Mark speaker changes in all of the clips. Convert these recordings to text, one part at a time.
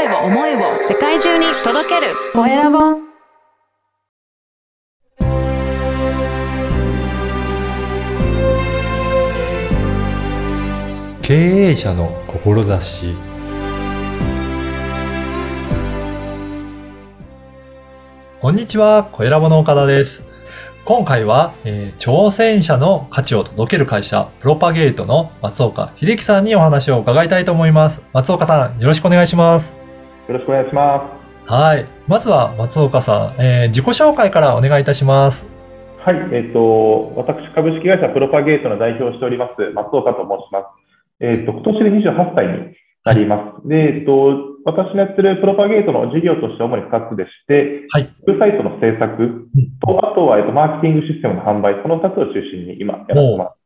Speaker 1: 声を思いを世界中に届けるコエラボ
Speaker 2: 経営者の志こんにちは、小ラボの岡田です。今回は、えー挑戦者の価値を届ける会社、プロパゲートの松岡秀樹さんにお話を伺いたいと思います。松岡さん、よろしくお願いします。
Speaker 3: よろしくお願いしま
Speaker 2: はい。まずは松岡さん、えー自己紹介からお願いいたします。
Speaker 3: す。はい、えっ、と、私、株式会社プロパゲートの代表をしております、松岡と申します。えっ、と、今年で28歳になります。で、えっ、と、私のやってるプロパゲートの事業として主に2つでして、
Speaker 2: はい。
Speaker 3: ウェブサイトの制作と、あとは、えっ、と、マーケティングシステムの販売、この2つを中心に今やらせてます。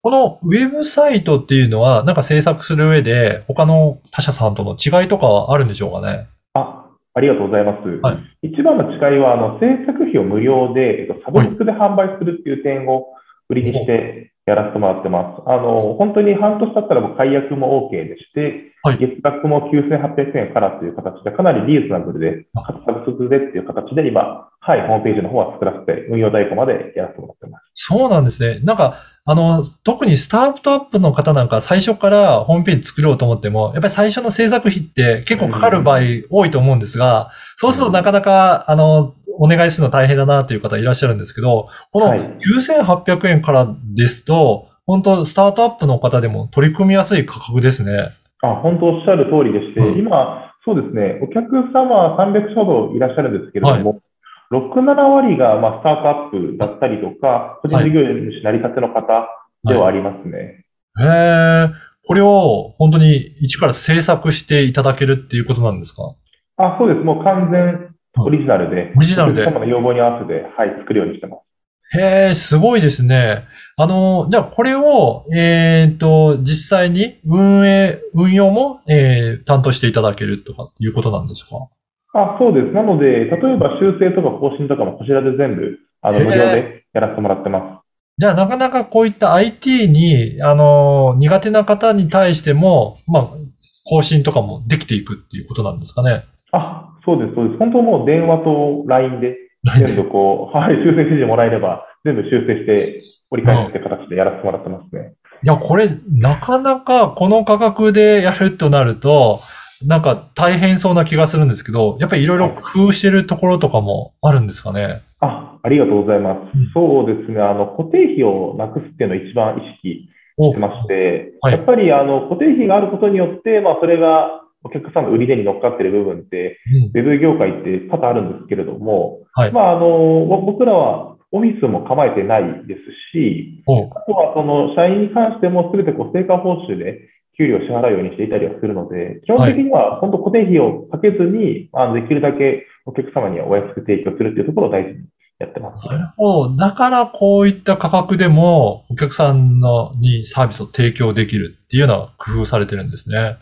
Speaker 2: このウェブサイトっていうのは、なんか制作する上で、他の他社さんとの違いとかはあるんでしょうかね？
Speaker 3: あ、ありがとうございます。
Speaker 2: はい
Speaker 3: 一番の違いは、あの、制作費を無料で、えっと、サブスクで販売するっていう点を売りにしてやらせてもらってます。あの、本当に半年経ったらもう解約も OK でして、
Speaker 2: はい
Speaker 3: 月額も9800円からという形で、かなりリーズナブルで、サブスクでっていう形で今、はい、ホームページの方は作らせて、運用代行までやらせてもらってます。
Speaker 2: そうなんですね。なんか、あの、特にスタートアップの方なんか最初からホームページ作ろうと思っても、やっぱり最初の制作費って結構かかる場合多いと思うんですが、そうするとなかなか、あの、お願いするの大変だなという方いらっしゃるんですけど、この
Speaker 3: はい。
Speaker 2: 9800円からですと、本当スタートアップの方でも取り組みやすい価格ですね。
Speaker 3: あ、本当おっしゃる通りでして、
Speaker 2: うん。
Speaker 3: 今、そうですね、お客様300社ほどいらっしゃるんですけれども、6、7割が、まあ、スタートアップだったりとか、個人事業主なりたての方ではありますね。
Speaker 2: へえ。これを本当に一から制作していただけるっていうことなんですか？
Speaker 3: あ、そうです。もう完全オリジナルで、
Speaker 2: オリジナルで
Speaker 3: お客様の要望に合わせて、はい、作るようにしてます。
Speaker 2: へえ、すごいですね。あの、じゃあこれを、えっ、と、実際に運営、運用も、えー担当していただけるとかいうことなんですか？
Speaker 3: あ、そうです。なので、例えば修正とか更新とかもこちらで全部、あの、無料でやらせてもらってま
Speaker 2: じゃあなかなかこういった IT に、あの、苦手な方に対しても、まあ、更新とかもできていくっていうことなんですかね。
Speaker 3: す。あ、そうです、そうです。本当もう電話と LINE で全部こう、はい、修正指示もらえれば、全部修正して折り返すって形でやらせてもらってますね。
Speaker 2: いや、これ、なかなかこの価格でやるとなると、なんか大変そうな気がするんですけど、やっぱりいろいろ工夫してるところとかもあるんですかね？
Speaker 3: あ、ありがとうございます。
Speaker 2: うん。
Speaker 3: そうですね。あの、固定費をなくすっていうのを一番意識
Speaker 2: お。
Speaker 3: してまして、
Speaker 2: はい。
Speaker 3: やっぱりあの、固定費があることによって、まあ、それがお客さんの売り出に乗っかってる部分って、
Speaker 2: うん。
Speaker 3: ウェブ業界って多々あるんですけれども、
Speaker 2: はい。
Speaker 3: まあ、あの、ぼ僕らはオフィスも構えてないですし、
Speaker 2: お。
Speaker 3: あとはその社員に関しても全てこう成果報酬で給料を支払うようにしていたりはするので、基本的には本当固定費をかけずに、あのできるだけお客様にはお安く提供するっていうところを大事にやってます。
Speaker 2: なるほど。だからこういった価格でもお客さんのにサービスを提供できるっていうような工夫されてるんですね。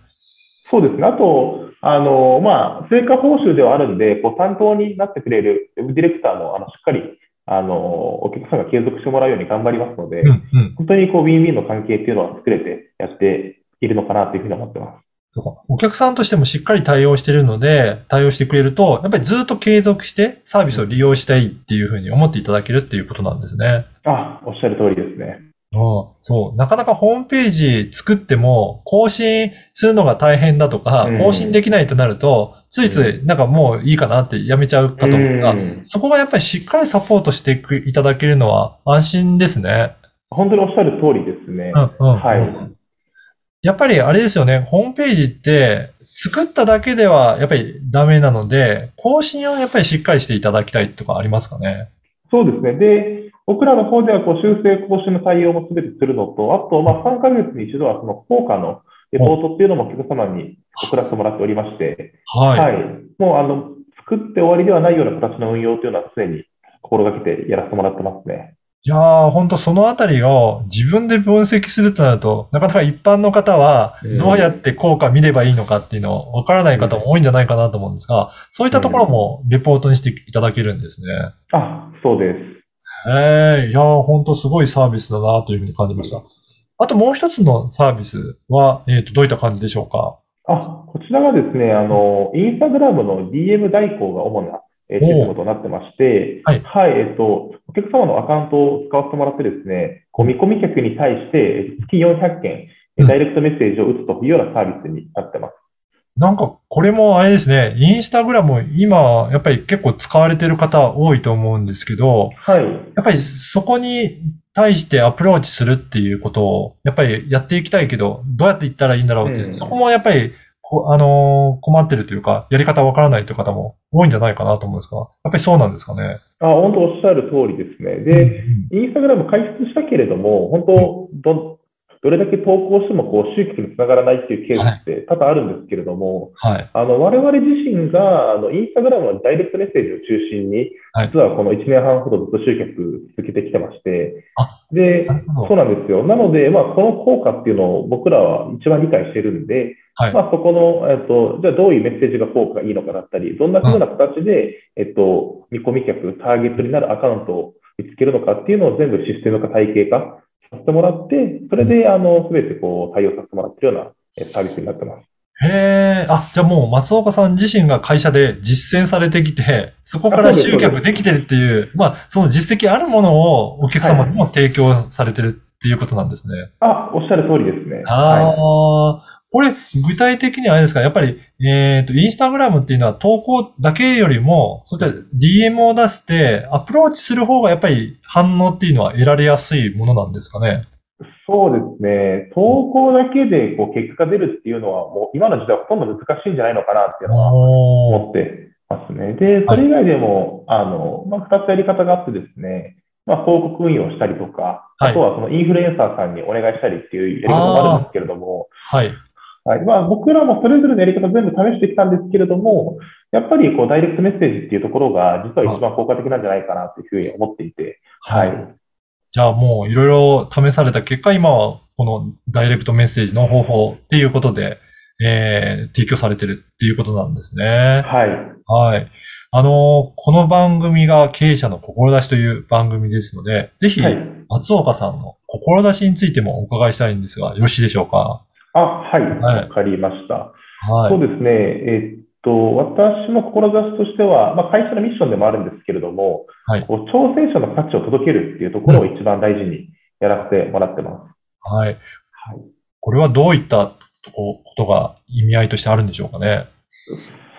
Speaker 3: そうですね。あと、あの、まあ、成果報酬ではあるんで、こう、担当になってくれるウェブディレクターも、あの、しっかり、あの、お客さんが継続してもらうように頑張りますので、
Speaker 2: うんうん。
Speaker 3: 本当にこう、ウィンウィンの関係っていうのは作れてやっているのかなというふうに思ってます。
Speaker 2: そうかお客さんとしてもしっかり対応してるので、対応してくれると、やっぱりずっと継続してサービスを利用したいっていうふうに思っていただけるっていうことなんですね。
Speaker 3: あ、おっしゃる通りですね。
Speaker 2: うんそう。なかなかホームページ作っても、更新するのが大変だとか、
Speaker 3: うん
Speaker 2: 更新できないとなると、ついついなんかもういいかなってやめちゃうかと思うが、
Speaker 3: うん
Speaker 2: そこがやっぱりしっかりサポートしていただけるのは安心ですね。
Speaker 3: 本当におっしゃる通りですね。
Speaker 2: うんうん
Speaker 3: はい。
Speaker 2: やっぱりあれですよね、ホームページって作っただけではやっぱりダメなので、更新をやっぱりしっかりしていただきたいとかありますかね？
Speaker 3: そうですね。で、僕らの方ではこう修正更新の対応も全てするのと、あと、まあ、3ヶ月に一度はその効果のレポートっていうのもお客様に送らせてもらっておりまして、
Speaker 2: はい。
Speaker 3: はい。もう、あの、作って終わりではないような形の運用というのは常に心がけてやらせてもらってますね。
Speaker 2: いやー、本当そのあたりを自分で分析するとなると、なかなか一般の方は
Speaker 3: うん
Speaker 2: どうやって効果見ればいいのかっていうのをわからない方も多いんじゃないかなと思うんですが、そういったところもレポートにしていただけるんですね。
Speaker 3: あ、そうです。
Speaker 2: へえ、いやー、本当すごいサービスだなというふうに感じました。あともう一つのサービスは、えっ、と、どういった感じでしょうか？
Speaker 3: あ、こちらがですね、あの、インスタグラムの DM 代行が主な、えーシステムとなってまして、
Speaker 2: はい
Speaker 3: えっと、お客様のアカウントを使わせてもらってですね、こう見込み客に対して月400件、え
Speaker 2: うん
Speaker 3: ダイレクトメッセージを打つというようなサービスになってます。
Speaker 2: なんか、これもあれですね、インスタグラム今、やっぱり結構使われてる方多いと思うんですけど、
Speaker 3: はい。
Speaker 2: やっぱりそこに対してアプローチするっていうことを、やっぱりやっていきたいけど、どうやっていったらいいんだろうって、
Speaker 3: うん
Speaker 2: そこもやっぱり、こあのー困ってるというか、やり方わからないという方も多いんじゃないかなと思うんですが、やっぱりそうなんですかね？
Speaker 3: あ、本当おっしゃる通りですね。で、
Speaker 2: うん
Speaker 3: インスタグラム開設したけれども、本当、ど、どれだけ投稿してもこう集客につながらないっていうケースって多々あるんですけれども、
Speaker 2: はい。
Speaker 3: あの、我々自身が、あの、インスタグラムのダイレクトメッセージを中心に、
Speaker 2: はい
Speaker 3: 実はこの1年半ほどずっと集客続けてきてまして
Speaker 2: あ、
Speaker 3: でそうなんですよ。なので、まあ、この効果っていうのを僕らは一番理解してるんで、
Speaker 2: はい
Speaker 3: まあ、そこの、えっと、じゃあどういうメッセージが効果がいいのかだったり、どんな風な形で、えっと、見込み客、ターゲットになるアカウントを見つけるのかっていうのを全部システム化、体系化させてもらって、それで、あの、すべてこう、対応させてもらってるようなえサービスになってます。
Speaker 2: へえ、あ、じゃあもう松岡さん自身が会社で実践されてきて、そこから集客できてるっていう、まあ、その実績あるものをお客様にも提供されてるっていうことなんですね。
Speaker 3: あ、おっしゃる通りですね。
Speaker 2: あ
Speaker 3: は
Speaker 2: あ、これ、具体的にはあれですか？やっぱり、えっ、と、インスタグラムっていうのは投稿だけよりも、そういった DM を出して、アプローチする方がやっぱり反応っていうのは得られやすいものなんですかね？
Speaker 3: い。そうですね。投稿だけでこう結果が出るっていうのは、もう今の時代はほとんど難しいんじゃないのかなっていうのは思ってますね。で、それ以外でも、あの、まあ、二つやり方があってですね、まあ、広告運用したりとか、
Speaker 2: はい
Speaker 3: あとはそのインフルエンサーさんにお願いしたりっていうやり方もあるんですけれども、
Speaker 2: はい。
Speaker 3: はい。まあ、僕らもそれぞれのやり方全部試してきたんですけれども、やっぱりこう、ダイレクトメッセージっていうところが、実は一番効果的なんじゃないかなというふうに思っていて、はい。
Speaker 2: じゃあもういろいろ試された結果、今はこのダイレクトメッセージの方法っていうことで、えー、提供されてるっていうことなんですね。
Speaker 3: はい。
Speaker 2: はい。あの、この番組が経営者の志という番組ですので、ぜひ
Speaker 3: はい。
Speaker 2: 松岡さんの志についてもお伺いしたいんですが、よろしいでしょうか？
Speaker 3: あ、はい。
Speaker 2: はい
Speaker 3: わかりました。
Speaker 2: はい。
Speaker 3: そうですね。えっと、私の志としては、まあ、会社のミッションでもあるんですけれども、
Speaker 2: はい
Speaker 3: こう挑戦者の価値を届けるっていうところを一番大事にやらせてもらってます。
Speaker 2: はい。
Speaker 3: はい。
Speaker 2: これはどういったことが意味合いとしてあるんでしょうかね？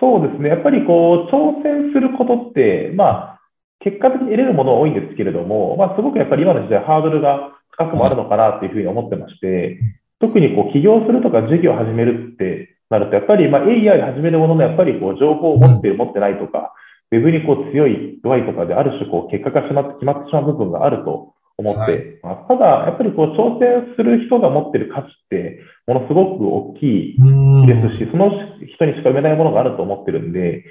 Speaker 3: そうですね。やっぱりこう、挑戦することって、まあ、結果的に得れるものは多いんですけれども、まあ、すごくやっぱり今の時代ハードルが高くもあるのかなというふうに思ってまして、特にこう、起業するとか事業を始めるってなると、やっぱり、まあ、AI で始めるものの、やっぱりこう、情報を持っている、持ってないとか、ウェブにこう、強い弱いとかで、ある種こう、結果がしまって、決まってしまう部分があると思ってます。ただ、やっぱりこう、挑戦する人が持ってる価値って、ものすごく大きい
Speaker 2: うん
Speaker 3: ですし、その人にしか埋めないものがあると思ってるんで、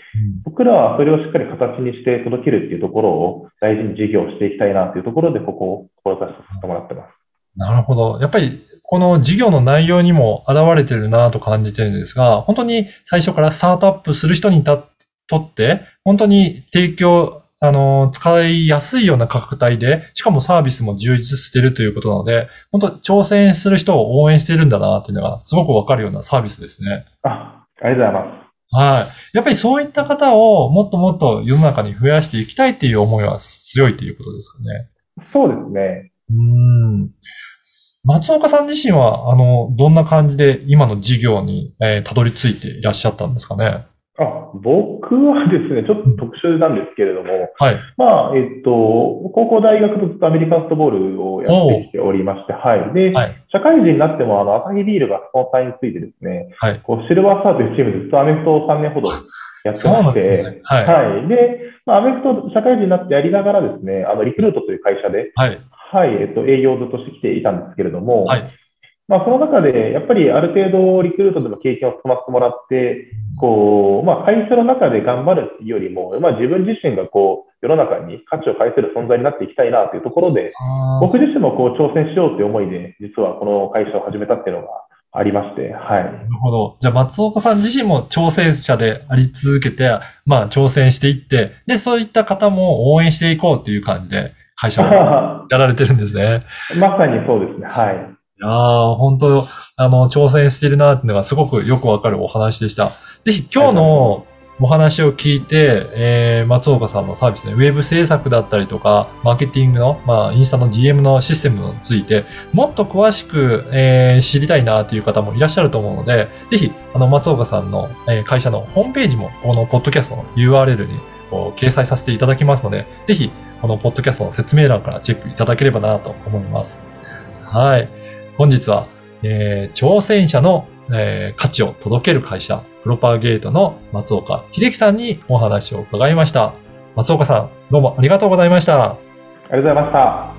Speaker 3: 僕らはそれをしっかり形にして届けるっていうところを大事に事業をしていきたいなというところで、ここを志させてもらってます。
Speaker 2: なるほど。やっぱり、この事業の内容にも現れてるなと感じてるんですが、本当に最初からスタートアップする人にたとって、本当に提供、あの、使いやすいような価格帯で、しかもサービスも充実してるということなので、本当挑戦する人を応援してるんだなっていうのがすごくわかるようなサービスですね。
Speaker 3: あ、ありがとうございます。
Speaker 2: はい。やっぱりそういった方をもっともっと世の中に増やしていきたいっていう思いは強いということですかね。
Speaker 3: そうですね。
Speaker 2: うーん。松岡さん自身は、あの、どんな感じで今の事業に、えーたどり着いていらっしゃったんですかね？
Speaker 3: あ、僕はですね、ちょっと特殊なんですけれども、
Speaker 2: はい。
Speaker 3: まあ、えっと、高校大学とずっとアメリカンフットボールをやってきておりまして、はい。で、
Speaker 2: はい。
Speaker 3: 社会人になっても、あの、アサヒビールがスポンサーについてですね、
Speaker 2: はい。
Speaker 3: こう、シルバースターというチームでずっとアメフトを3年ほどやってまして、
Speaker 2: ね。はい。
Speaker 3: はい。で、まあ、アメフト社会人になってやりながらですね、あの、リクルートという会社で、
Speaker 2: はい。
Speaker 3: はい、えっと、営業をずっとしてきていたんですけれども、
Speaker 2: はい。
Speaker 3: まあ、その中で、やっぱりある程度リクルートでの経験を積ませてもらって、こう、まあ、会社の中で頑張るっていうよりも、まあ、自分自身がこう、世の中に価値を返せる存在になっていきたいなというところで、僕自身もこう、挑戦しようという思いで、実はこの会社を始めたっていうのがありまして、はい。
Speaker 2: なるほど。じゃあ、松岡さん自身も挑戦者であり続けて、まあ、挑戦していって、で、そういった方も応援していこうっていう感じで、会社を やられてるんですね。
Speaker 3: まさにそうですね、はい。
Speaker 2: やー、本当あの、挑戦してるなっていうのがすごくよくわかるお話でした。ぜひ今日のお話を聞いて、えー、松岡さんのサービスね、ウェブ制作だったりとか、マーケティングの、まあ、インスタの DM のシステムについて、もっと詳しく、えー、知りたいなという方もいらっしゃると思うので、ぜひ、あの、松岡さんの、えー会社のホームページも、このポッドキャストの URL にこう掲載させていただきますので、ぜひ、このポッドキャストの説明欄からチェックいただければなと思います。はい。本日は、えー挑戦者の、えー価値を届ける会社、プロパゲートの松岡秀樹さんにお話を伺いました。松岡さん、どうもありがとうございました。
Speaker 3: ありがとうございました。